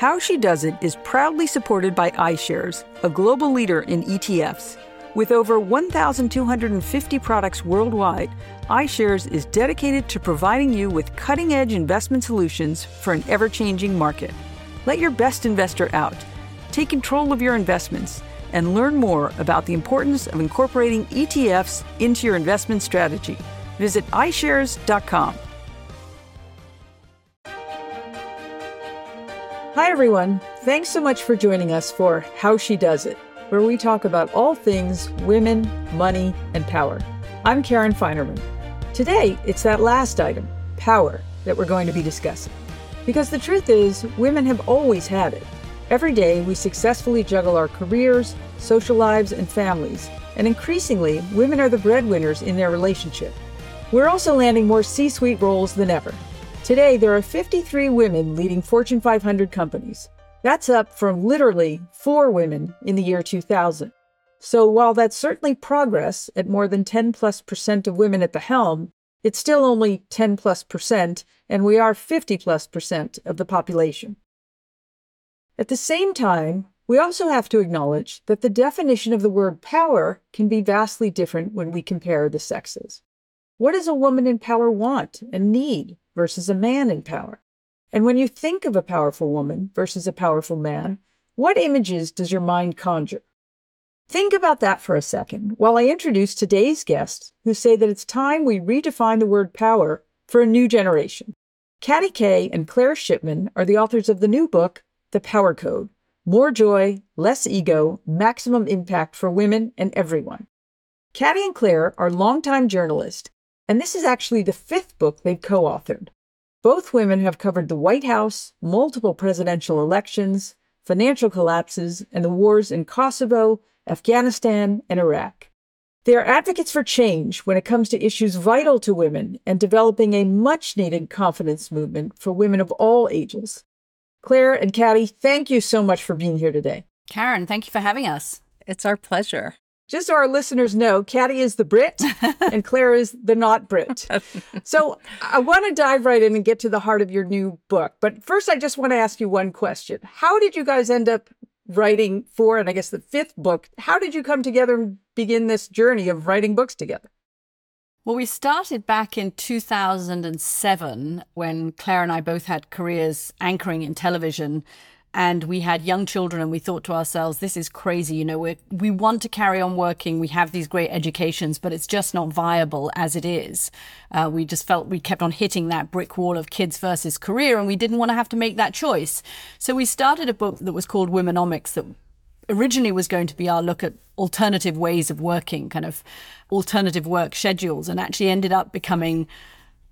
How She Does It is proudly supported by iShares, a global leader in ETFs. With over 1,250 products worldwide, iShares is dedicated to providing you with cutting edge investment solutions for an ever changing market. Let your best investor out. Take control of your investments and learn more about the importance of incorporating ETFs into your investment strategy. Visit iShares.com. Hi, everyone. Thanks so much for joining us for How She Does It, where we talk about all things women, money, and power. I'm Karen Finerman. Today, it's that last item, power, that we're going to be discussing. Because the truth is, women have always had it. Every day, we successfully juggle our careers, social lives, and families, and increasingly, women are the breadwinners in their relationship. We're also landing more C suite roles than ever, Today, there are 53 women leading Fortune 500 companies. That's up from literally four women in the year 2000. So while that's certainly progress at more than 10 plus percent of women at the helm, it's still only 10 plus percent, and we are 50 plus percent of the population. At the same time, we also have to acknowledge that the definition of the word power can be vastly different when we compare the sexes. What does a woman in power want and need versus a man in power? And when you think of a powerful woman versus a powerful man, what images does your mind conjure? Think about that for a second while I introduce today's guests who say that it's time we redefine the word power for a new generation. Katty Kay and Claire Shipman are the authors of the new book, The Power Code More Joy, Less Ego, Maximum Impact for Women and Everyone. Katty and Claire are longtime journalists and this is actually the fifth book they've co authored. Both women have covered the White House, multiple presidential elections, financial collapses, and the wars in Kosovo, Afghanistan, and Iraq. They are advocates for change when it comes to issues vital to women and developing a much needed confidence movement for women of all ages. Claire and Katty, thank you so much for being here today. Karen, thank you for having us. It's our pleasure. Just so our listeners know, Katty is the Brit and Claire is the not Brit. So I want to dive right in and get to the heart of your new book. But first, I just want to ask you one question. How did you guys end up writing for, and I guess the fifth book? How did you come together and begin this journey of writing books together? Well, we started back in 2007 when Claire and I both had careers anchoring in television and we had young children and we thought to ourselves this is crazy you know we we want to carry on working we have these great educations but it's just not viable as it is. Uh, we just felt we kept on hitting that brick wall of kids versus career and we didn't want to have to make that choice. So we started a book that was called womenomics that originally was going to be our look at alternative ways of working kind of alternative work schedules and actually ended up becoming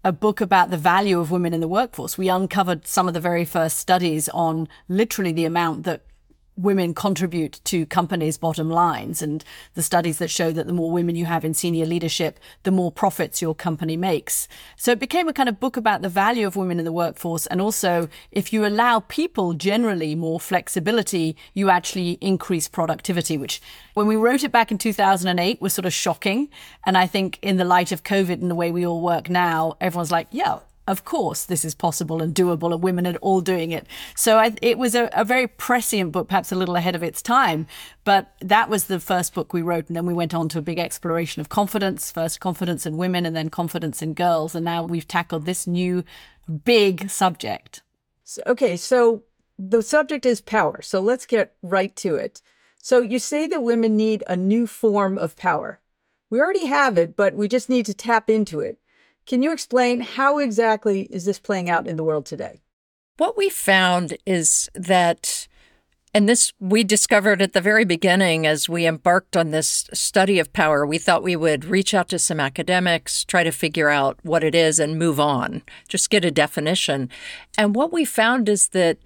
a book about the value of women in the workforce. We uncovered some of the very first studies on literally the amount that women contribute to companies' bottom lines and the studies that show that the more women you have in senior leadership, the more profits your company makes. So it became a kind of book about the value of women in the workforce. And also, if you allow people generally more flexibility, you actually increase productivity, which when we wrote it back in 2008 was sort of shocking. And I think in the light of COVID and the way we all work now, everyone's like, yeah, of course this is possible and doable and women are all doing it. So I, it was a, a, very prescient book perhaps a little ahead of its time but that was the first book we wrote and then we went on to a big exploration of confidence first confidence in women and then confidence in girls and now we've tackled this new big subject. Okay so the subject is power so let's get right to it. So you say that women need a new form of power. We already have it but we just need to tap into it can you explain how exactly is this playing out in the world today? What we found is that and this we discovered at the very beginning as we embarked on this study of power. We thought we would reach out to some academics, try to figure out what it is, and move on, just get a definition. And what we found is that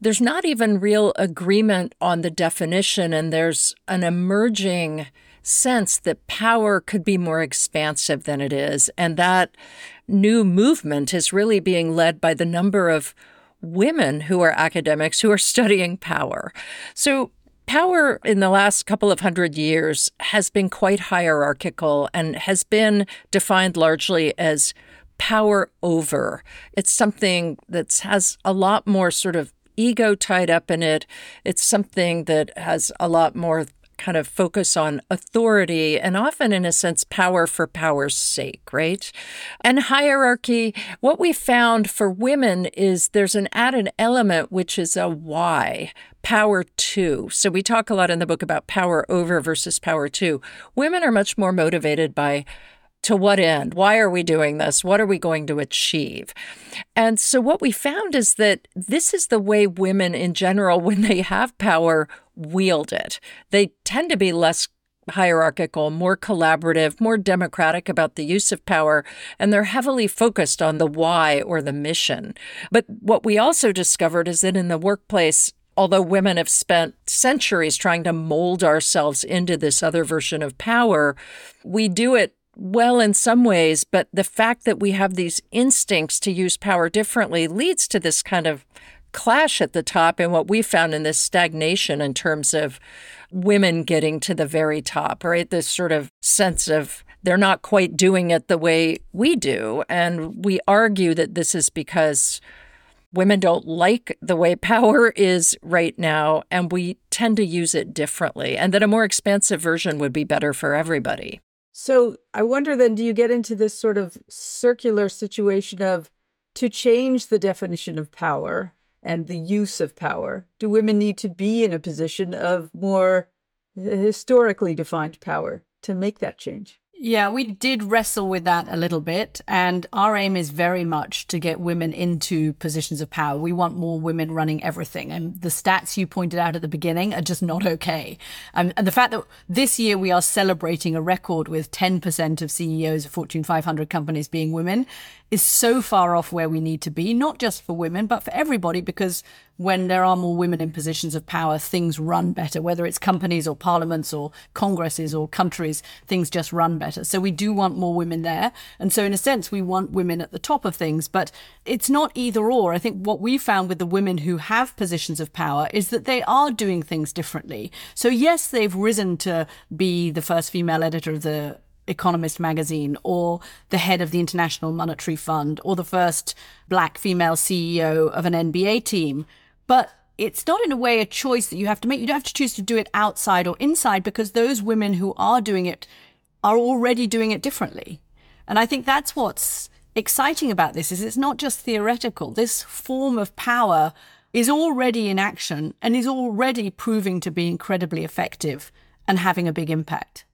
there's not even real agreement on the definition, and there's an emerging sense that power could be more expansive than it is. And that new movement is really being led by the number of women who are academics who are studying power. So, power in the last couple of hundred years has been quite hierarchical and has been defined largely as power over. It's something that has a lot more sort of ego tied up in it. It's something that has a lot more kind of focus on authority and often, in a sense, power for power's sake, right? And hierarchy, what we found for women is there's an added element, which is a why, power to. So we talk a lot in the book about power over versus power to. Women are much more motivated by to what end? Why are we doing this? What are we going to achieve? And so, what we found is that this is the way women in general, when they have power, wield it. They tend to be less hierarchical, more collaborative, more democratic about the use of power, and they're heavily focused on the why or the mission. But what we also discovered is that in the workplace, although women have spent centuries trying to mold ourselves into this other version of power, we do it well in some ways, but the fact that we have these instincts to use power differently leads to this kind of clash at the top and what we found in this stagnation in terms of women getting to the very top, right? This sort of sense of they're not quite doing it the way we do. And we argue that this is because women don't like the way power is right now, and we tend to use it differently, and that a more expansive version would be better for everybody. So I wonder then, do you get into this sort of circular situation of to change the definition of power and the use of power? Do women need to be in a position of more eh, historically defined power to make that change? Yeah, we did wrestle with that a little bit. And our aim is very much to get women into positions of power. We want more women running everything. And the stats you pointed out at the beginning are just not okay. Um, and the fact that this year we are celebrating a record with 10% of CEOs of Fortune 500 companies being women is so far off where we need to be, not just for women, but for everybody, because when there are more women in positions of power, things run better, whether it's companies or parliaments or congresses or countries, things just run better. So we do want more women there. And so, in a sense, we want women at the top of things, but it's not either or. I think what we found with the women who have positions of power is that they are doing things differently. So, yes, they've risen to be the first female editor of the Economist magazine or the head of the International Monetary Fund or the first black female CEO of an NBA team. But it's not in a way a choice that you have to make. You don't have to choose to do it outside or inside because those women who are doing it are already doing it differently. And I think that's what's exciting about this is it's not just theoretical. This form of power is already in action and is already proving to be incredibly effective and having a big impact.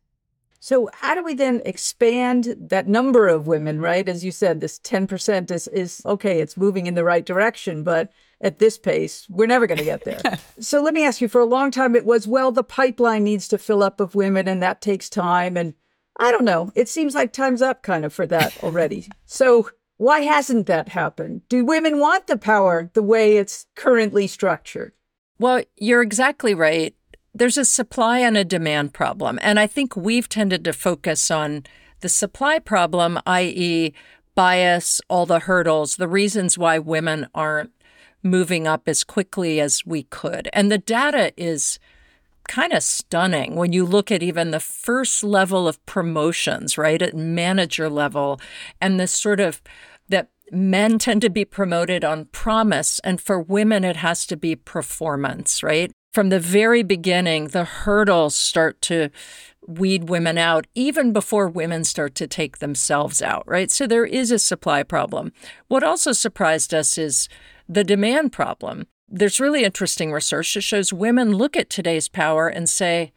So how do we then expand that number of women, right? As you said, this 10% is, is okay, it's moving in the right direction, but at this pace, we're never going to get there. so let me ask you, for a long time it was, well, the pipeline needs to fill up of women and that takes time. And I don't know, it seems like time's up kind of for that already. so why hasn't that happened? Do women want the power the way it's currently structured? Well, you're exactly right there's a supply and a demand problem. And I think we've tended to focus on the supply problem, i.e., bias, all the hurdles, the reasons why women aren't moving up as quickly as we could. And the data is kind of stunning when you look at even the first level of promotions, right, at manager level, and this sort of that men tend to be promoted on promise, and for women, it has to be performance, right? From the very beginning, the hurdles start to weed women out even before women start to take themselves out, right? So there is a supply problem. What also surprised us is the demand problem. There's really interesting research that shows women look at today's power and say,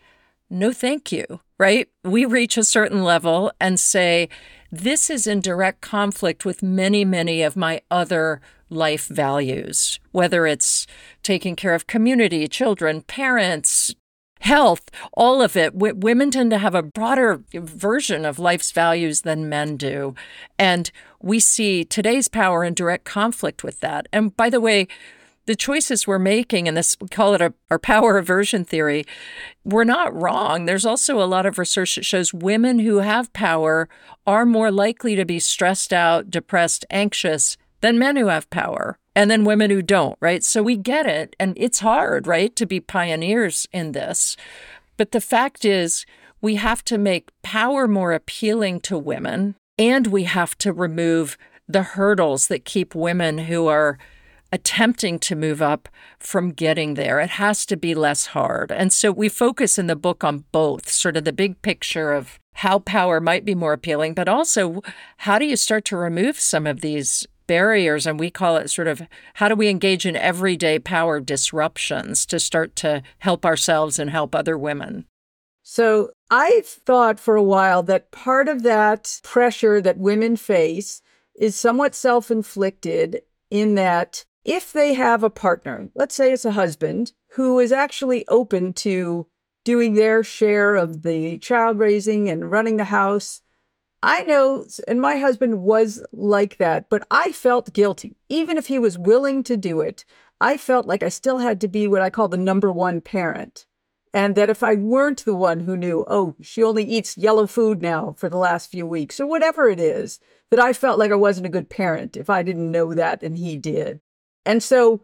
no, thank you, right? We reach a certain level and say, this is in direct conflict with many, many of my other life values, whether it's taking care of community, children, parents, health, all of it. W- women tend to have a broader version of life's values than men do. And we see today's power in direct conflict with that. And by the way, the choices we're making, and this we call it a, our power aversion theory, we're not wrong. There's also a lot of research that shows women who have power are more likely to be stressed out, depressed, anxious than men who have power and then women who don't, right? So we get it. And it's hard, right, to be pioneers in this. But the fact is, we have to make power more appealing to women, and we have to remove the hurdles that keep women who are attempting to move up from getting there. It has to be less hard. And so we focus in the book on both sort of the big picture of how power might be more appealing, but also how do you start to remove some of these barriers? And we call it sort of how do we engage in everyday power disruptions to start to help ourselves and help other women? So I thought for a while that part of that pressure that women face is somewhat self inflicted in that if they have a partner, let's say it's a husband, who is actually open to doing their share of the child raising and running the house, I know, and my husband was like that, but I felt guilty. Even if he was willing to do it, I felt like I still had to be what I call the number one parent. And that if I weren't the one who knew, oh, she only eats yellow food now for the last few weeks, or whatever it is, that I felt like I wasn't a good parent if I didn't know that and he did. And so,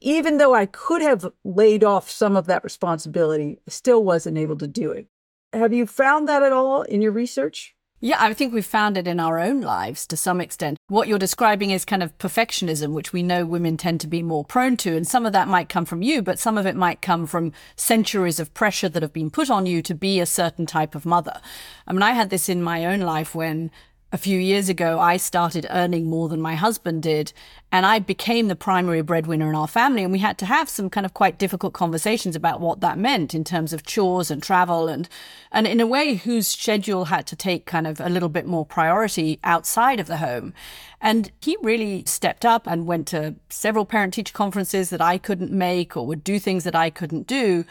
even though I could have laid off some of that responsibility, I still wasn't able to do it. Have you found that at all in your research? Yeah, I think we've found it in our own lives to some extent. What you're describing is kind of perfectionism, which we know women tend to be more prone to. And some of that might come from you, but some of it might come from centuries of pressure that have been put on you to be a certain type of mother. I mean, I had this in my own life when a few years ago, I started earning more than my husband did. And I became the primary breadwinner in our family. And we had to have some kind of quite difficult conversations about what that meant in terms of chores and travel and, and in a way, whose schedule had to take kind of a little bit more priority outside of the home. And he really stepped up and went to several parent teacher conferences that I couldn't make or would do things that I couldn't do.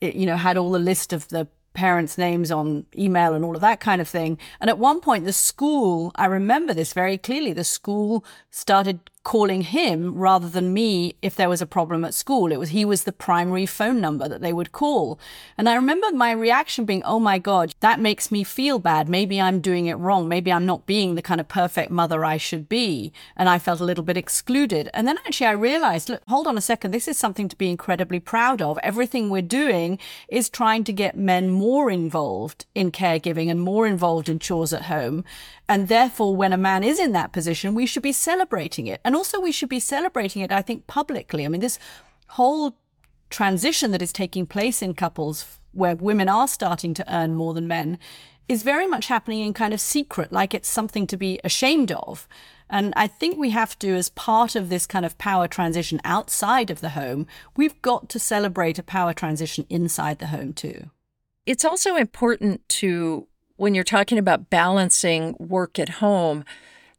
It, you know, had all the list of the parents' names on email and all of that kind of thing. And at one point, the school, I remember this very clearly, the school started calling him rather than me if there was a problem at school. It was he was the primary phone number that they would call. And I remember my reaction being, "Oh my god, that makes me feel bad. Maybe I'm doing it wrong. Maybe I'm not being the kind of perfect mother I should be." And I felt a little bit excluded. And then actually I realized, look, hold on a second. This is something to be incredibly proud of. Everything we're doing is trying to get men more involved in caregiving and more involved in chores at home. And therefore, when a man is in that position, we should be celebrating it. And also, we should be celebrating it, I think, publicly. I mean, this whole transition that is taking place in couples where women are starting to earn more than men is very much happening in kind of secret, like it's something to be ashamed of. And I think we have to, as part of this kind of power transition outside of the home, we've got to celebrate a power transition inside the home too. It's also important to when you're talking about balancing work at home,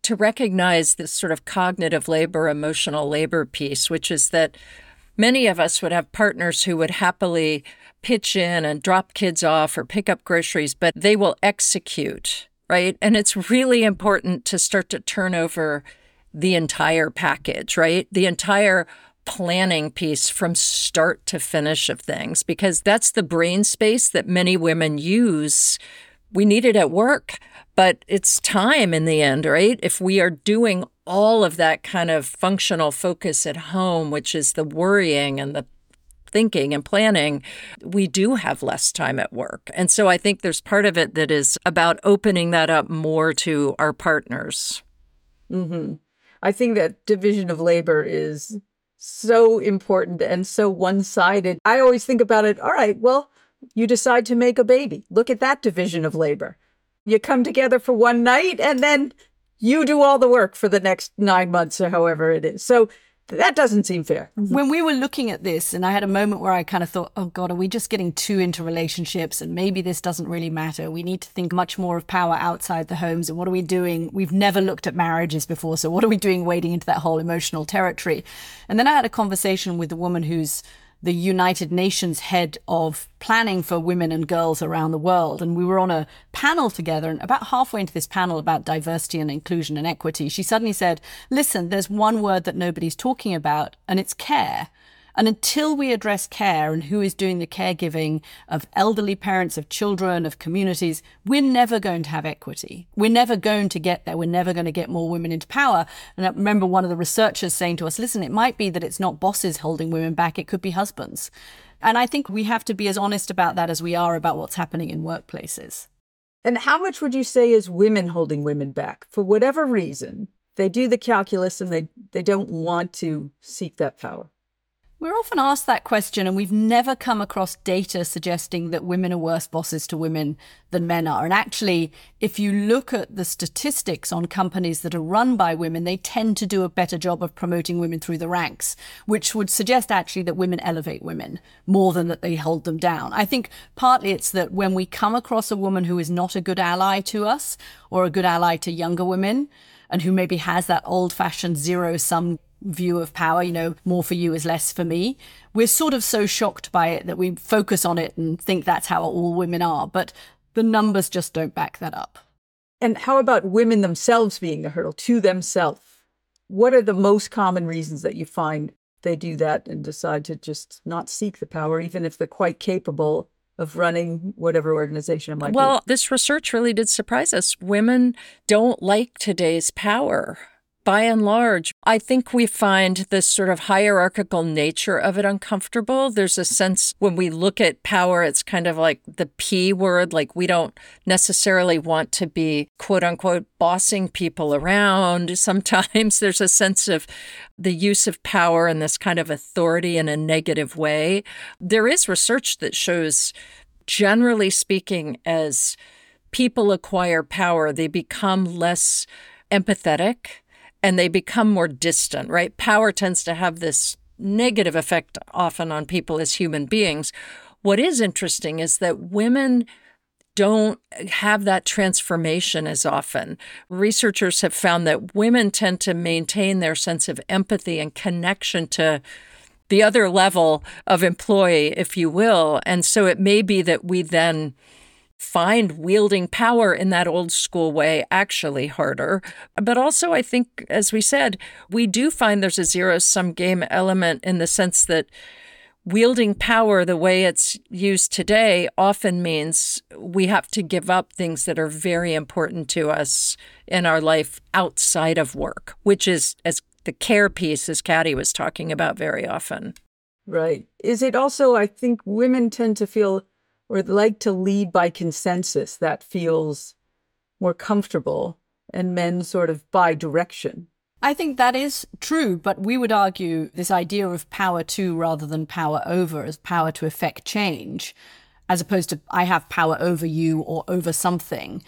to recognize this sort of cognitive labor, emotional labor piece, which is that many of us would have partners who would happily pitch in and drop kids off or pick up groceries, but they will execute, right? And it's really important to start to turn over the entire package, right? The entire planning piece from start to finish of things, because that's the brain space that many women use we need it at work, but it's time in the end, right? If we are doing all of that kind of functional focus at home, which is the worrying and the thinking and planning, we do have less time at work. And so I think there's part of it that is about opening that up more to our partners. Mm-hmm. I think that division of labor is so important and so one sided. I always think about it all right, well, you decide to make a baby. Look at that division of labor. You come together for one night and then you do all the work for the next nine months or however it is. So that doesn't seem fair. Mm-hmm. When we were looking at this, and I had a moment where I kind of thought, oh God, are we just getting too into relationships? And maybe this doesn't really matter. We need to think much more of power outside the homes. And what are we doing? We've never looked at marriages before. So what are we doing wading into that whole emotional territory? And then I had a conversation with a woman who's the United Nations head of planning for women and girls around the world. And we were on a panel together. And about halfway into this panel about diversity and inclusion and equity, she suddenly said, Listen, there's one word that nobody's talking about, and it's care. And until we address care and who is doing the caregiving of elderly parents, of children, of communities, we're never going to have equity. We're never going to get there. We're never going to get more women into power. And I remember one of the researchers saying to us, listen, it might be that it's not bosses holding women back, it could be husbands. And I think we have to be as honest about that as we are about what's happening in workplaces. And how much would you say is women holding women back for whatever reason? they do the calculus and they, they don't want to seek that power. We're often asked that question, and we've never come across data suggesting that women are worse bosses to women than men are. And actually, if you look at the statistics on companies that are run by women, they tend to do a better job of promoting women through the ranks, which would suggest actually that women elevate women more than that they hold them down. I think partly it's that when we come across a woman who is not a good ally to us or a good ally to younger women, and who maybe has that old fashioned zero sum view of power, you know, more for you is less for me. We're sort of so shocked by it that we focus on it and think that's how all women are, but the numbers just don't back that up. And how about women themselves being a hurdle to themselves? What are the most common reasons that you find they do that and decide to just not seek the power, even if they're quite capable of running whatever organization it might well, be? Well, this research really did surprise us. Women don't like today's power by and large, I think we find this sort of hierarchical nature of it uncomfortable. There's a sense when we look at power, it's kind of like the P word, like we don't necessarily want to be quote unquote bossing people around. Sometimes there's a sense of the use of power and this kind of authority in a negative way. There is research that shows, generally speaking, as people acquire power, they become less empathetic and they become more distant, right? Power tends to have this negative effect often on people as human beings. What is interesting is that women don't have that transformation as often. Researchers have found that women tend to maintain their sense of empathy and connection to the other level of employee, if you will. And so it may be that we then find wielding power in that old school way actually harder. But also, I think, as we said, we do find there's a zero sum game element in the sense that wielding power the way it's used today often means we have to give up things that are very important to us in our life outside of work, which is as the care piece, as Katty was talking about very often. Right. Is it also, I think women tend to feel or like to lead by consensus that feels more comfortable and men sort of by direction. I think that is true, but we would argue this idea of power to rather than power over as power to effect change, as opposed to I have power over you or over something.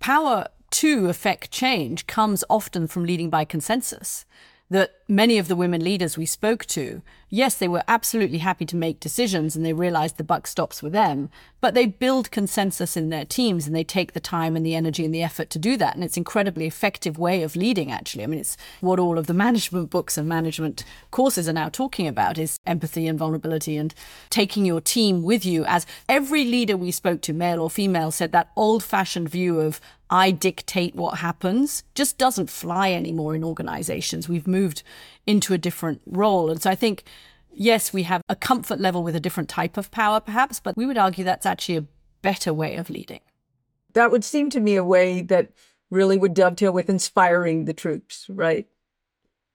Power to effect change comes often from leading by consensus that many of the women leaders we spoke to, yes, they were absolutely happy to make decisions and they realized the buck stops with them, but they build consensus in their teams and they take the time and the energy and the effort to do that. And it's incredibly effective way of leading, actually. I mean, it's what all of the management books and management courses are now talking about is empathy and vulnerability and taking your team with you as every leader we spoke to, male or female, said that old fashioned view of I dictate what happens just doesn't fly anymore in organizations. We've moved into a different role. And so I think, yes, we have a comfort level with a different type of power, perhaps, but we would argue that's actually a better way of leading. That would seem to me a way that really would dovetail with inspiring the troops, right?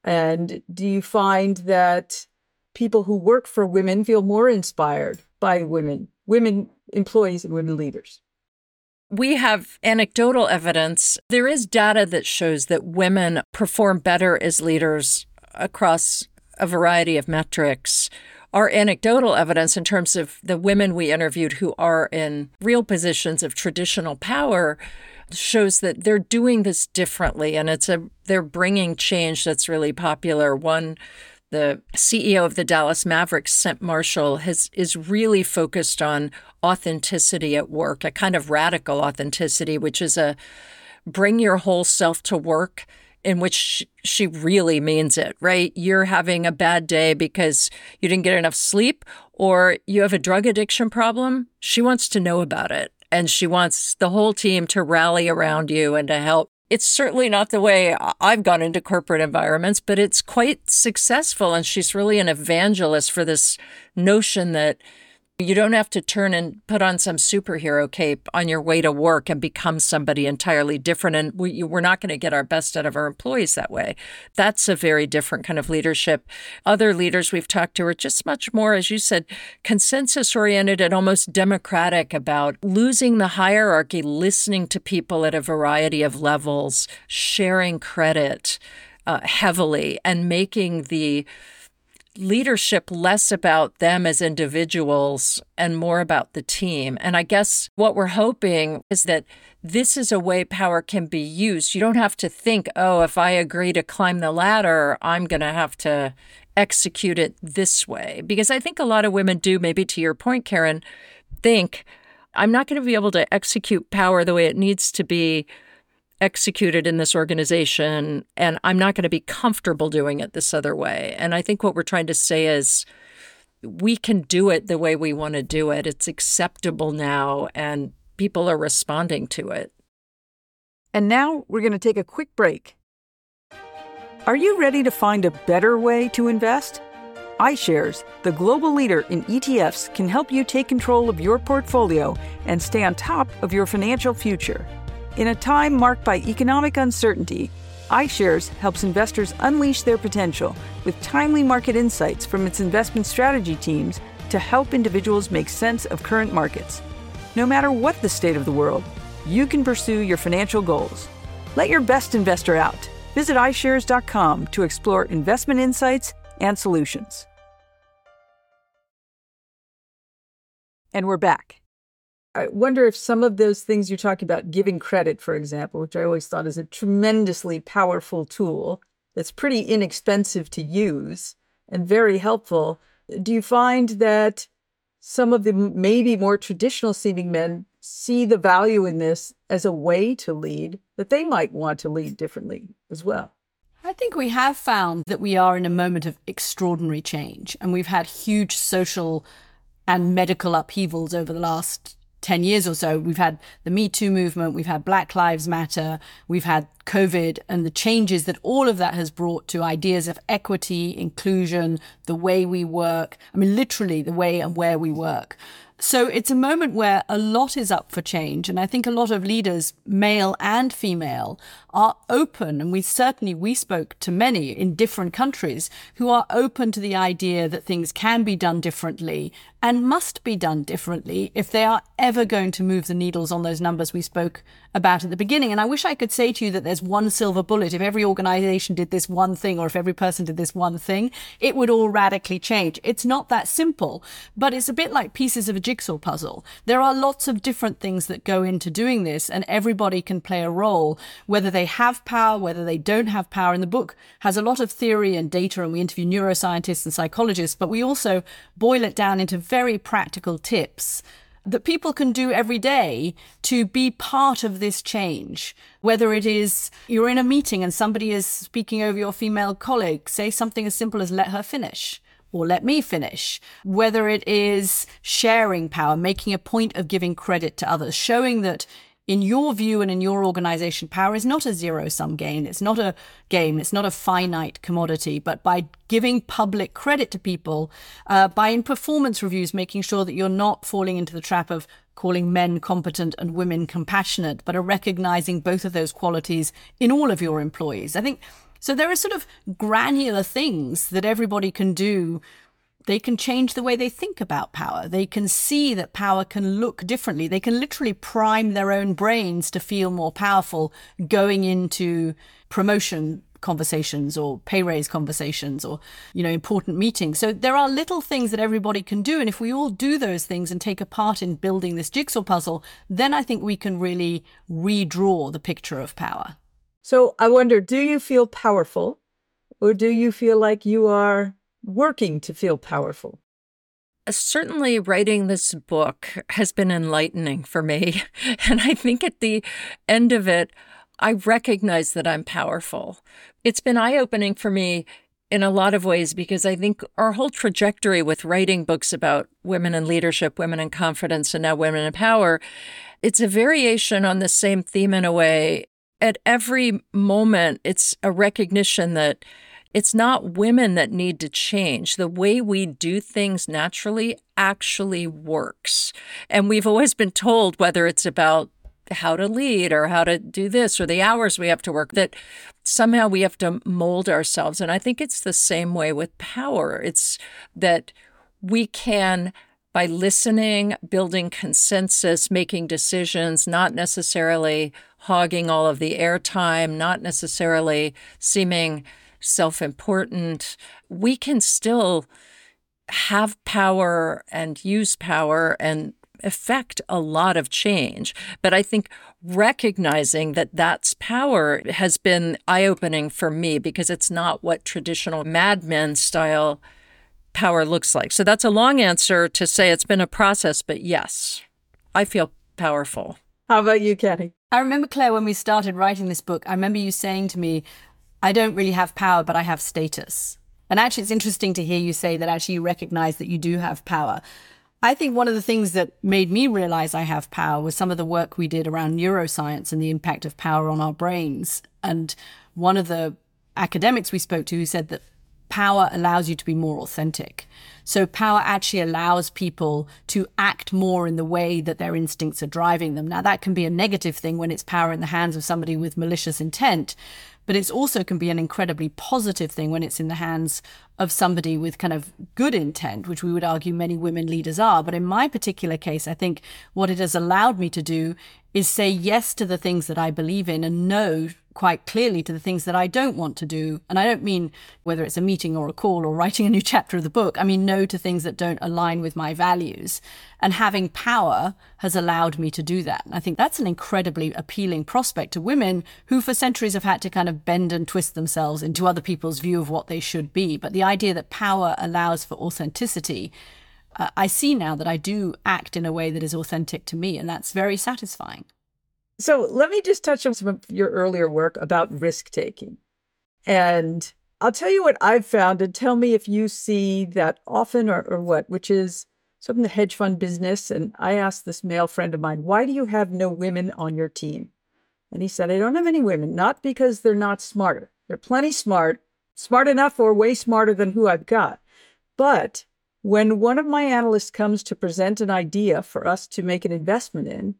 And do you find that people who work for women feel more inspired by women, women employees and women leaders? We have anecdotal evidence. There is data that shows that women perform better as leaders across a variety of metrics. Our anecdotal evidence in terms of the women we interviewed who are in real positions of traditional power shows that they're doing this differently and it's a they're bringing change that's really popular. One the CEO of the Dallas Mavericks, Cynt Marshall, has is really focused on authenticity at work, a kind of radical authenticity, which is a bring your whole self to work in which she really means it, right? You're having a bad day because you didn't get enough sleep or you have a drug addiction problem. She wants to know about it and she wants the whole team to rally around you and to help it's certainly not the way I've gone into corporate environments, but it's quite successful. And she's really an evangelist for this notion that You don't have to turn and put on some superhero cape on your way to work and become somebody entirely different. And we, are not going to get our best out of our employees that way. That's a very different kind of leadership. Other leaders we've talked to are just much more, as you said, consensus oriented and almost democratic about losing the hierarchy, listening to people at a variety of levels, sharing credit uh, heavily, and making the leadership less about them as individuals and more about the team. And I guess what we're hoping is that this is a way power can be used. You don't have to think, oh, if I agree to climb the ladder, I'm going to have to execute it this way. Because I think a lot of women do, maybe to your point, Karen, think, I'm not going to be able to execute power the way it needs to be executed in this organization and I'm not going to be comfortable doing it this other way. And I think what we're trying to say is we can do it the way we want to do it. It's acceptable now and people are responding to it. And now we're going to take a quick break. Are you ready to find a better way to invest? iShares, the global leader in ETFs, can help you take control of your portfolio and stay on top of your financial future. In a time marked by economic uncertainty, iShares helps investors unleash their potential with timely market insights from its investment strategy teams to help individuals make sense of current markets. No matter what the state of the world, you can pursue your financial goals. Let your best investor out. Visit iShares.com to explore investment insights and solutions. And we're back. I wonder if some of those things you're talking about, giving credit, for example, which I always thought is a tremendously powerful tool that's pretty inexpensive to use and very helpful. Do you find that some of the maybe more traditional seeming men see the value in this as a way to lead, that they might want to lead differently as well? I think we have found that we are in a moment of extraordinary change, and we've had huge social and medical upheavals over the last 10 years or so, we've had the Me Too movement, we've had Black Lives Matter, we've had COVID, and the changes that all of that has brought to ideas of equity, inclusion, the way we work. I mean, literally the way and where we work. So it's a moment where a lot is up for change. And I think a lot of leaders, male and female, are open. And we certainly, we spoke to many in different countries who are open to the idea that things can be done differently and must be done differently if they are ever going to move the needles on those numbers we spoke about at the beginning. And I wish I could say to you that there's one silver bullet. If every organization did this one thing or if every person did this one thing, it would all radically change. It's not that simple, but it's a bit like pieces of a jigsaw puzzle. There are lots of different things that go into doing this and everybody can play a role, whether they have power, whether they don't have power. And the book has a lot of theory and data and we interview neuroscientists and psychologists, but we also boil it down into very practical tips that people can do every day to be part of this change. Whether it is you're in a meeting and somebody is speaking over your female colleague, say something as simple as let her finish or let me finish. Whether it is sharing power, making a point of giving credit to others, showing that in your view and in your organization, power is not a zero sum game. It's not a game. It's not a finite commodity. But by giving public credit to people, uh, by in performance reviews, making sure that you're not falling into the trap of calling men competent and women compassionate, but are recognizing both of those qualities in all of your employees. I think so. There are sort of granular things that everybody can do they can change the way they think about power. They can see that power can look differently. They can literally prime their own brains to feel more powerful going into promotion conversations or pay raise conversations or you know important meetings so there are little things that everybody can do and if we all do those things and take a part in building this jigsaw puzzle then i think we can really redraw the picture of power so i wonder do you feel powerful or do you feel like you are working to feel powerful? Uh, certainly, writing this book has been enlightening for me. And I think at the end of it, I recognize that I'm powerful. It's been eye opening for me in a lot of ways because I think our whole trajectory with writing books about women in leadership, women in confidence, and now women in power, it's a variation on the same theme in a way. At every moment, it's a recognition that it's not women that need to change. The way we do things naturally actually works. And we've always been told, whether it's about how to lead or how to do this or the hours we have to work, that somehow we have to mold ourselves. And I think it's the same way with power. It's that we can by listening, building consensus, making decisions, not necessarily hogging all of the airtime, not necessarily seeming self important, we can still have power and use power and affect a lot of change. But I think recognizing that that's power has been eye opening for me because it's not what traditional Mad Men style power looks like. So that's a long answer to say it's been a process, but yes, I feel powerful. How about you, Katty? I remember, Claire, when we started writing this book, I remember you saying to me, I don't really have power, but I have status. And actually, it's interesting to hear you say that actually you recognize that you do have power. I think one of the things that made me realize I have power was some of the work we did around neuroscience and the impact of power on our brains. And one of the academics we spoke to who said that power allows you to be more authentic. So power actually allows people to act more in the way that their instincts are driving them. Now, that can be a negative thing when it's power in the hands of somebody with malicious intent, but it also can be an incredibly positive thing when it's in the hands of somebody with kind of good intent, which we would argue many women leaders are. But in my particular case, I think what it has allowed me to do is say yes to the things that I believe in and no quite clearly to the things that I don't want to do. And I don't mean whether it's a meeting or a call or writing a new chapter of the book. I mean no to things that don't align with my values. And having power has allowed me to do that. And I think that's an incredibly appealing prospect to women who for centuries have had to kind of bend and twist themselves into other people's view of what they should be. But the idea that power allows for authenticity uh, I see now that I do act in a way that is authentic to me, and that's very satisfying. So let me just touch on some of your earlier work about risk taking. And I'll tell you what I've found and tell me if you see that often or, or what, which is some in the hedge fund business. And I asked this male friend of mine, why do you have no women on your team? And he said, I don't have any women, not because they're not smarter. They're plenty smart, smart enough or way smarter than who I've got. But when one of my analysts comes to present an idea for us to make an investment in,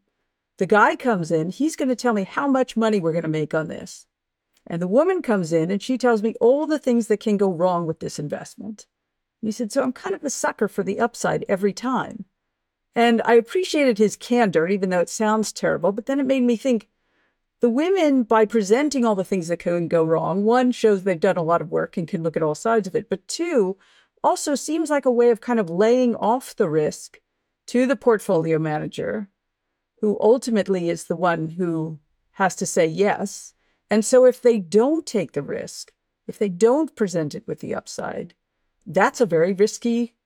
the guy comes in, he's going to tell me how much money we're going to make on this. And the woman comes in and she tells me all the things that can go wrong with this investment. He said, So I'm kind of a sucker for the upside every time. And I appreciated his candor, even though it sounds terrible. But then it made me think the women, by presenting all the things that can go wrong, one shows they've done a lot of work and can look at all sides of it. But two, also seems like a way of kind of laying off the risk to the portfolio manager who ultimately is the one who has to say yes. And so if they don't take the risk, if they don't present it with the upside, that's a very risky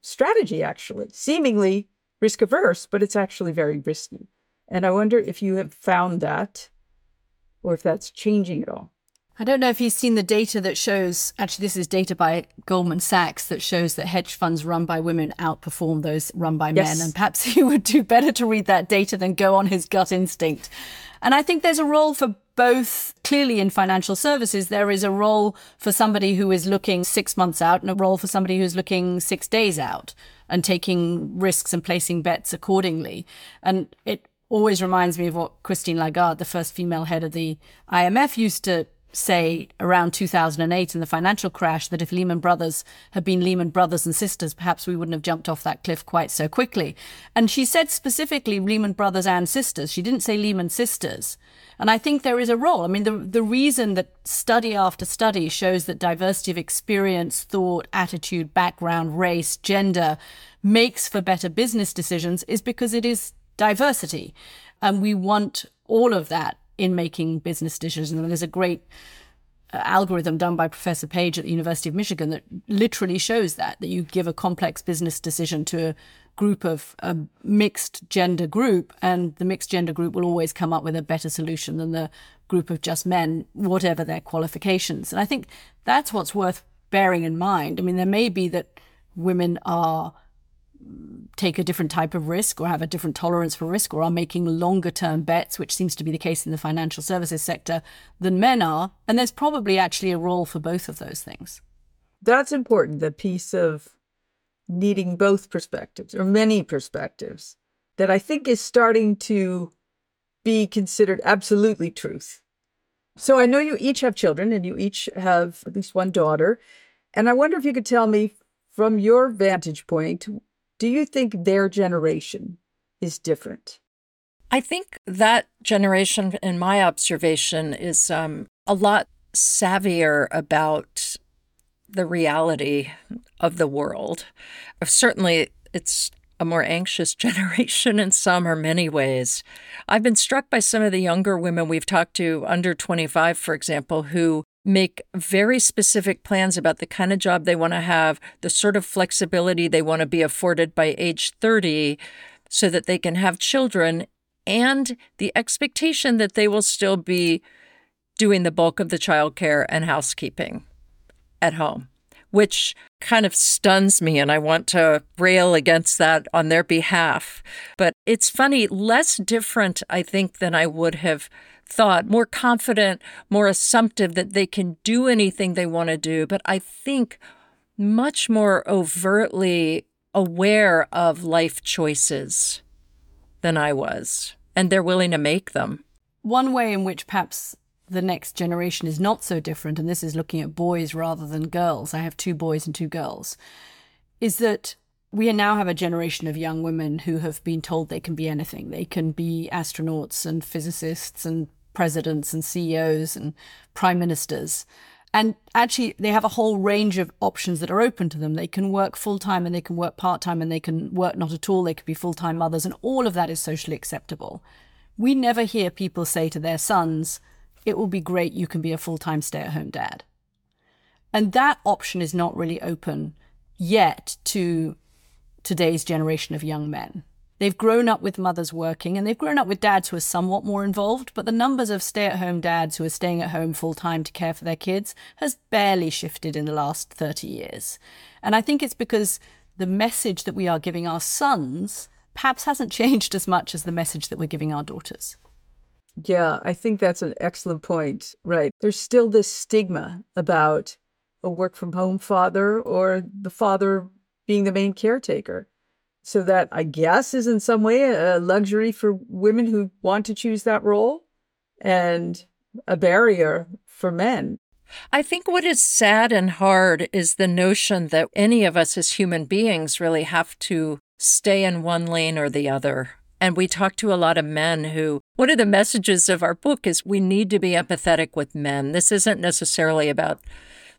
strategy, actually. Seemingly risk averse, but it's actually very risky. And I wonder if you have found that or if that's changing at all. I don't know if you've seen the data that shows, actually, this is data by Goldman Sachs that shows that hedge funds run by women outperform those run by yes. men. And perhaps he would do better to read that data than go on his gut instinct. And I think there's a role for both clearly in financial services. There is a role for somebody who is looking six months out and a role for somebody who's looking six days out and taking risks and placing bets accordingly. And it always reminds me of what Christine Lagarde, the first female head of the IMF, used to say around 2008 in the financial crash that if Lehman Brothers had been Lehman Brothers and sisters, perhaps we wouldn't have jumped off that cliff quite so quickly. And she said specifically Lehman Brothers and sisters. She didn't say Lehman sisters. And I think there is a role. I mean, the, the reason that study after study shows that diversity of experience, thought, attitude, background, race, gender makes for better business decisions is because it is diversity. And we want all of that in making business decisions. And there's a great uh, algorithm done by Professor Page at the University of Michigan that literally shows that that you give a complex business decision to a group of a mixed gender group, and the mixed gender group will always come up with a better solution than the group of just men, whatever their qualifications. And I think that's what's worth bearing in mind. I mean, there may be that women are take a different type of risk or have a different tolerance for risk or are making longer term bets, which seems to be the case in the financial services sector, than men are. And there's probably actually a role for both of those things. That's important, the piece of needing both perspectives or many perspectives that I think is starting to be considered absolutely truth. So I know you each have children and you each have at least one daughter. And I wonder if you could tell me from your vantage point, do you think their generation is different? I think that generation, in my observation, is um, a lot savvier about the reality of the world. Certainly, it's a more anxious generation in some or many ways. I've been struck by some of the younger women we've talked to, under 25, for example, who make very specific plans about the kind of job they want to have, the sort of flexibility they want to be afforded by age 30 so that they can have children, and the expectation that they will still be doing the bulk of the childcare and housekeeping at home which kind of stuns me. And I want to rail against that on their behalf. But it's funny, less different, I think, than I would have thought, more confident, more assumptive that they can do anything they want to do. But I think much more overtly aware of life choices than I was, and they're willing to make them. One way in which perhaps the next generation is not so different, and this is looking at boys rather than girls. I have two boys and two girls. Is that we now have a generation of young women who have been told they can be anything. They can be astronauts and physicists and presidents and CEOs and prime ministers. And actually, they have a whole range of options that are open to them. They can work full time and they can work part time and they can work not at all. They could be full time mothers, and all of that is socially acceptable. We never hear people say to their sons, it will be great. You can be a full time stay at home dad. And that option is not really open yet to today's generation of young men. They've grown up with mothers working and they've grown up with dads who are somewhat more involved, but the numbers of stay at home dads who are staying at home full time to care for their kids has barely shifted in the last 30 years. And I think it's because the message that we are giving our sons perhaps hasn't changed as much as the message that we're giving our daughters. Yeah, I think that's an excellent point. Right. There's still this stigma about a work from home father or the father being the main caretaker. So that I guess is in some way a luxury for women who want to choose that role and a barrier for men. I think what is sad and hard is the notion that any of us as human beings really have to stay in one lane or the other. And we talk to a lot of men who, one of the messages of our book is we need to be empathetic with men. This isn't necessarily about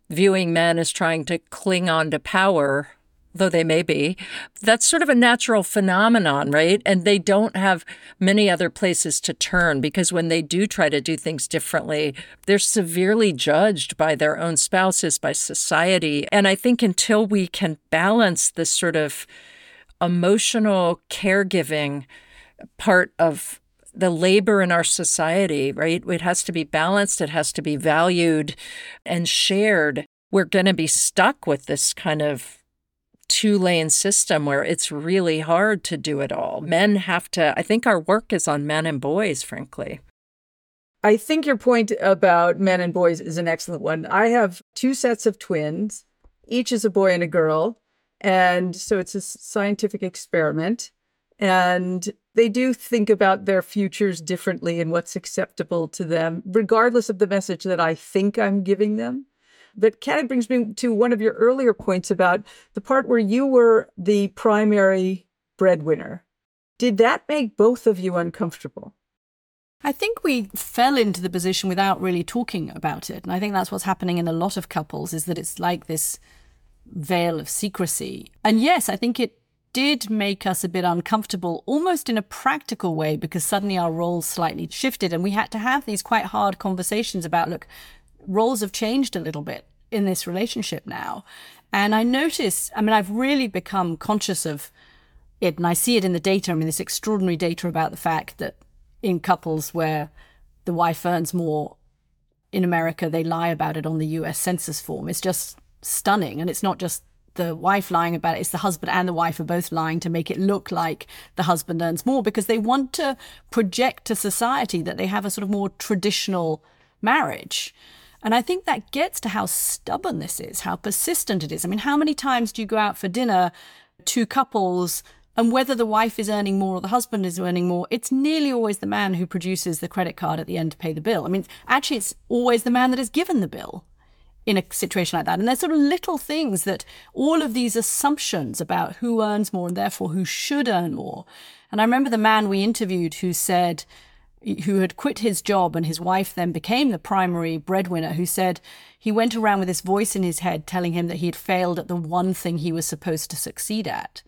viewing men as trying to cling on to power, though they may be. That's sort of a natural phenomenon, right? And they don't have many other places to turn because when they do try to do things differently, they're severely judged by their own spouses, by society. And I think until we can balance this sort of emotional caregiving part of the labor in our society, right? It has to be balanced, it has to be valued and shared. We're going to be stuck with this kind of two lane system where it's really hard to do it all. Men have to, I think our work is on men and boys, frankly. I think your point about men and boys is an excellent one. I have two sets of twins, each is a boy and a girl. And so it's a scientific experiment. And they do think about their futures differently and what's acceptable to them, regardless of the message that I think I'm giving them. But Kat, it brings me to one of your earlier points about the part where you were the primary breadwinner. Did that make both of you uncomfortable? I think we fell into the position without really talking about it. And I think that's what's happening in a lot of couples is that it's like this veil of secrecy. And yes, I think it did make us a bit uncomfortable, almost in a practical way, because suddenly our roles slightly shifted and we had to have these quite hard conversations about look, roles have changed a little bit in this relationship now. And I notice, I mean, I've really become conscious of it, and I see it in the data. I mean, this extraordinary data about the fact that in couples where the wife earns more in America, they lie about it on the US Census form. It's just stunning. And it's not just the wife lying about it. It's the husband and the wife are both lying to make it look like the husband earns more because they want to project to society that they have a sort of more traditional marriage. And I think that gets to how stubborn this is, how persistent it is. I mean, how many times do you go out for dinner, two couples, and whether the wife is earning more or the husband is earning more, it's nearly always the man who produces the credit card at the end to pay the bill. I mean, actually, it's always the man that is given the bill in a situation like that. And there's sort of little things that all of these assumptions about who earns more and therefore who should earn more. And I remember the man we interviewed who said, who had quit his job and his wife then became the primary breadwinner, who said he went around with this voice in his head telling him that he had failed at the one thing he was supposed to succeed at.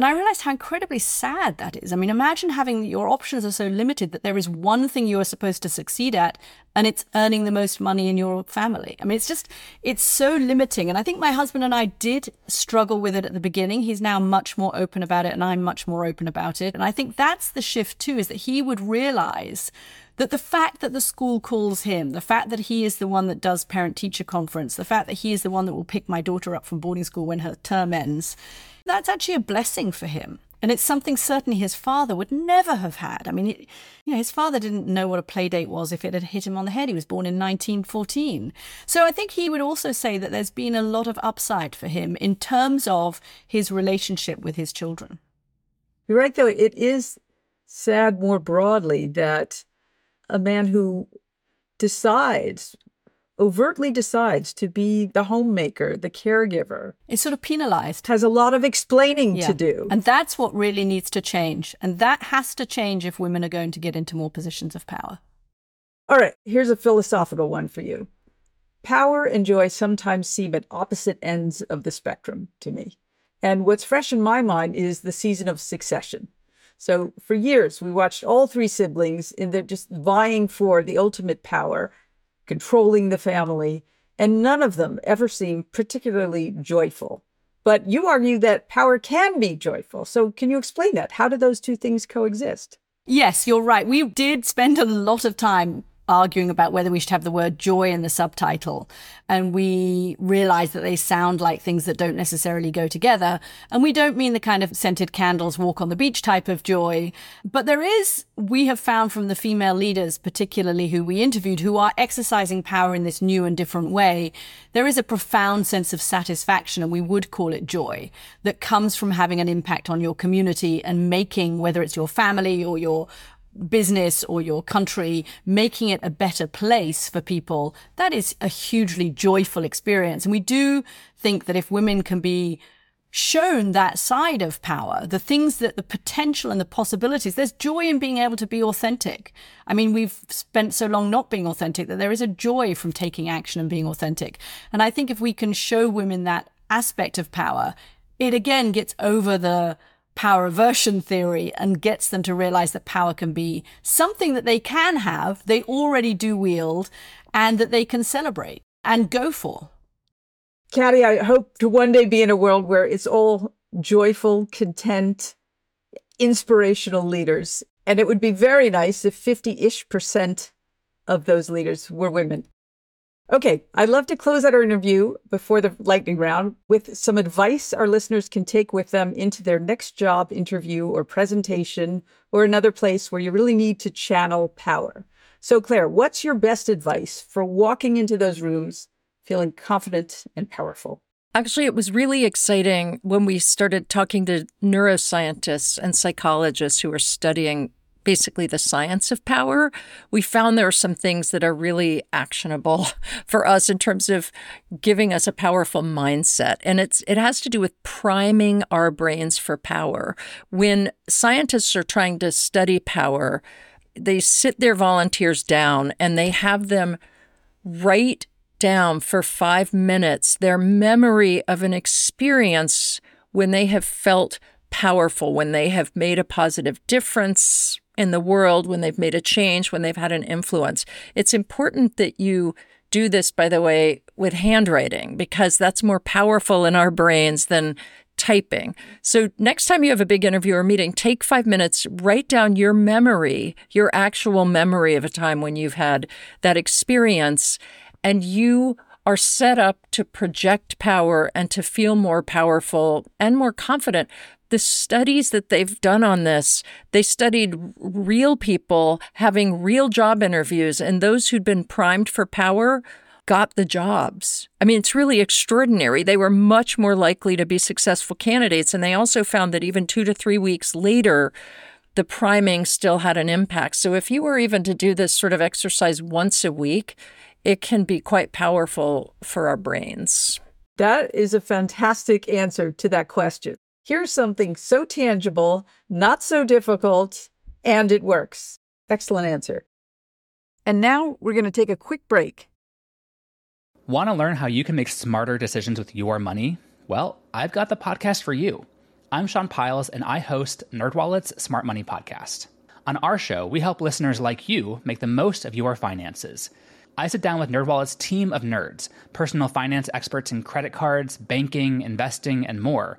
And I realized how incredibly sad that is. I mean, imagine having your options are so limited that there is one thing you are supposed to succeed at and it's earning the most money in your family. I mean, it's just, it's so limiting. And I think my husband and I did struggle with it at the beginning. He's now much more open about it and I'm much more open about it. And I think that's the shift too, is that he would realize that the fact that the school calls him, the fact that he is the one that does parent teacher conference, the fact that he is the one that will pick my daughter up from boarding school when her term ends, that's actually a blessing for him. And it's something certainly his father would never have had. I mean, it, you know, his father didn't know what a play date was if it had hit him on the head. He was born in 1914. So I think he would also say that there's been a lot of upside for him in terms of his relationship with his children. You're right, though. It is sad more broadly that a man who decides overtly decides to be the homemaker, the caregiver. It's sort of penalized. Has a lot of explaining yeah. to do. And that's what really needs to change. And that has to change if women are going to get into more positions of power. All right, here's a philosophical one for you. Power and joy sometimes seem at opposite ends of the spectrum to me. And what's fresh in my mind is the season of succession. So for years, we watched all three siblings and they're just vying for the ultimate power controlling the family, and none of them ever seem particularly joyful. But you argue that power can be joyful. So, can you explain that? How do those two things coexist? Yes, you're right. We did spend a lot of time arguing about whether we should have the word joy in the subtitle. And we realize that they sound like things that don't necessarily go together. And we don't mean the kind of scented candles, walk on the beach type of joy. But there is, we have found from the female leaders, particularly who we interviewed, who are exercising power in this new and different way, there is a profound sense of satisfaction, and we would call it joy, that comes from having an impact on your community and making, whether it's your family or your business or your country, making it a better place for people, that is a hugely joyful experience. And we do think that if women can be shown that side of power, the things that the potential and the possibilities, there's joy in being able to be authentic. I mean, we've spent so long not being authentic that there is a joy from taking action and being authentic. And I think if we can show women that aspect of power, it again gets over the power aversion theory and gets them to realize that power can be something that they can have, they already do wield, and that they can celebrate and go for. Katty, I hope to one day be in a world where it's all joyful, content, inspirational leaders. And it would be very nice if 50 ish percent of those leaders were women. Okay, I'd love to close out our interview before the lightning round with some advice our listeners can take with them into their next job interview or presentation or another place where you really need to channel power. So, Claire, what's your best advice for walking into those rooms feeling confident and powerful? Actually, it was really exciting when we started talking to neuroscientists and psychologists who are studying basically the science of power, we found there are some things that are really actionable for us in terms of giving us a powerful mindset. And it's it has to do with priming our brains for power. When scientists are trying to study power, they sit their volunteers down and they have them write down for five minutes their memory of an experience when they have felt powerful, when they have made a positive difference in the world, when they've made a change, when they've had an influence. It's important that you do this, by the way, with handwriting because that's more powerful in our brains than typing. So, next time you have a big interview or meeting, take five minutes, write down your memory, your actual memory of a time when you've had that experience, and you are set up to project power and to feel more powerful and more confident. The studies that they've done on this, they studied real people having real job interviews, and those who'd been primed for power got the jobs. I mean, it's really extraordinary. They were much more likely to be successful candidates. And they also found that even two to three weeks later, the priming still had an impact. So if you were even to do this sort of exercise once a week, it can be quite powerful for our brains. That is a fantastic answer to that question. Here's something so tangible, not so difficult, and it works. Excellent answer. And now we're going to take a quick break. Want to learn how you can make smarter decisions with your money? Well, I've got the podcast for you. I'm Sean Pyles, and I host NerdWallet's Smart Money Podcast. On our show, we help listeners like you make the most of your finances – I sit down with NerdWallet's team of nerds, personal finance experts in credit cards, banking, investing, and more.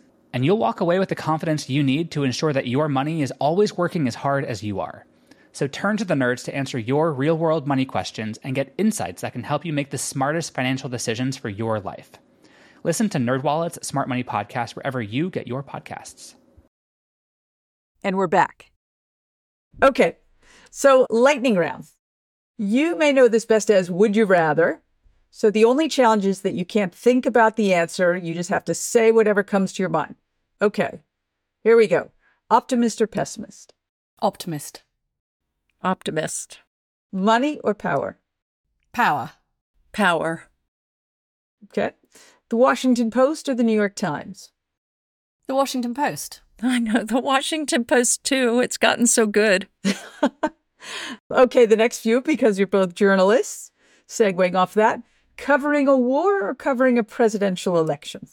And you'll walk away with the confidence you need to ensure that your money is always working as hard as you are. So turn to the nerds to answer your real world money questions and get insights that can help you make the smartest financial decisions for your life. Listen to NerdWallet's Smart Money Podcast wherever you get your podcasts. And we're back. Okay, so lightning round. You may know this best as Would You Rather, so the only challenge is that you can't think about the answer. You just have to say whatever comes to your mind. Okay, here we go. Optimist or pessimist? Optimist. Optimist. Money or power? Power. Power. Okay. The Washington Post or the New York Times? The Washington Post. I know, the Washington Post too. It's gotten so good. okay, the next few, because you're both journalists, segueing off that. Covering a war or covering a presidential election?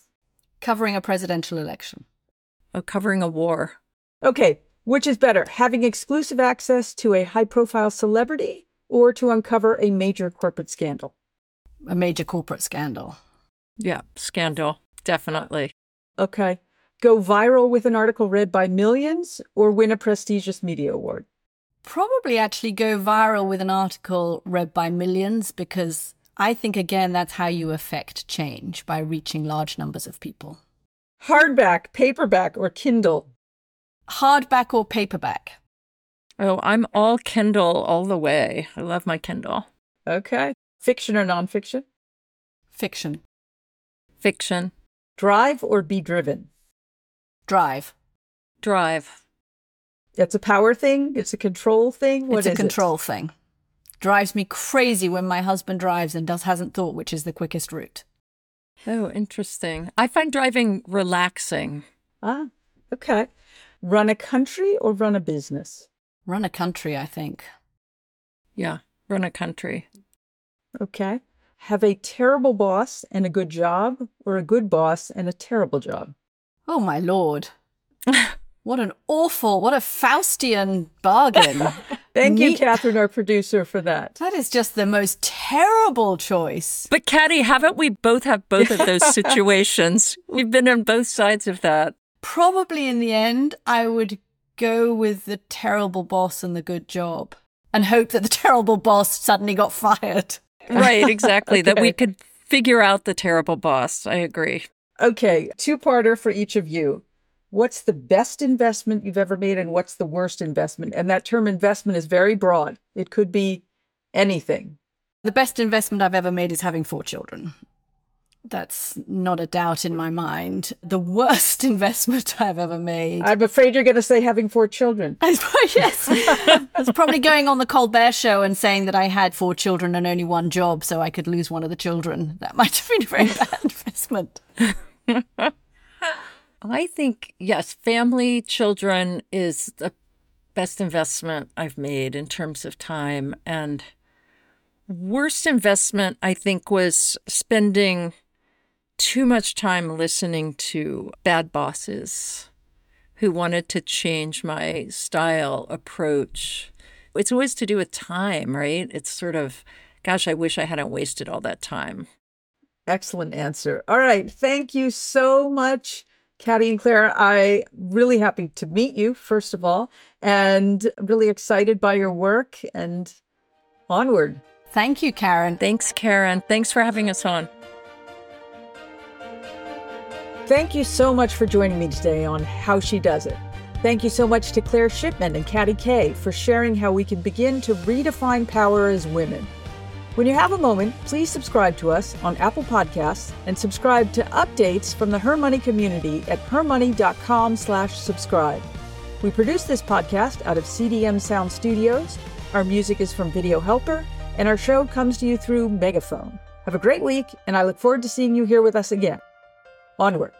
Covering a presidential election. Oh, covering a war. Okay, which is better, having exclusive access to a high profile celebrity or to uncover a major corporate scandal? A major corporate scandal. Yeah, scandal, definitely. Okay. Go viral with an article read by millions or win a prestigious media award? Probably actually go viral with an article read by millions because I think, again, that's how you affect change by reaching large numbers of people. Hardback, paperback, or Kindle? Hardback or paperback? Oh, I'm all Kindle all the way. I love my Kindle. Okay. Fiction or nonfiction? Fiction. Fiction. Drive or be driven? Drive. Drive. It's a power thing? It's a control thing? What it's a control it? thing drives me crazy when my husband drives and does hasn't thought which is the quickest route. Oh, interesting. I find driving relaxing. Ah, okay. Run a country or run a business? Run a country, I think. Yeah, run a country. Okay. Have a terrible boss and a good job, or a good boss and a terrible job? Oh, my lord. What an awful, what a Faustian bargain. Thank you, Catherine, our producer, for that. That is just the most terrible choice. But, Katty, haven't we both have both of those situations? We've been on both sides of that. Probably in the end, I would go with the terrible boss and the good job and hope that the terrible boss suddenly got fired. Right, exactly. okay. That we could figure out the terrible boss. I agree. Okay, two parter for each of you what's the best investment you've ever made and what's the worst investment? And that term investment is very broad. It could be anything. The best investment I've ever made is having four children. That's not a doubt in my mind. The worst investment I've ever made. I'm afraid you're going to say having four children. yes. It's probably going on the Colbert show and saying that I had four children and only one job so I could lose one of the children. That might have been a very bad investment. I think, yes, family, children is the best investment I've made in terms of time. And worst investment, I think, was spending too much time listening to bad bosses who wanted to change my style, approach. It's always to do with time, right? It's sort of, gosh, I wish I hadn't wasted all that time. Excellent answer. All right. Thank you so much, Katty and Claire. I really happy to meet you, first of all, and really excited by your work and onward. Thank you, Karen. Thanks, Karen. Thanks for having us on. Thank you so much for joining me today on How She Does It. Thank you so much to Claire Shipman and Katty Kay for sharing how we can begin to redefine power as women. When you have a moment, please subscribe to us on Apple Podcasts and subscribe to updates from the Her Money community at hermoney.com slash subscribe. We produce this podcast out of CDM Sound Studios. Our music is from Video Helper, and our show comes to you through Megaphone. Have a great week, and I look forward to seeing you here with us again. Onward.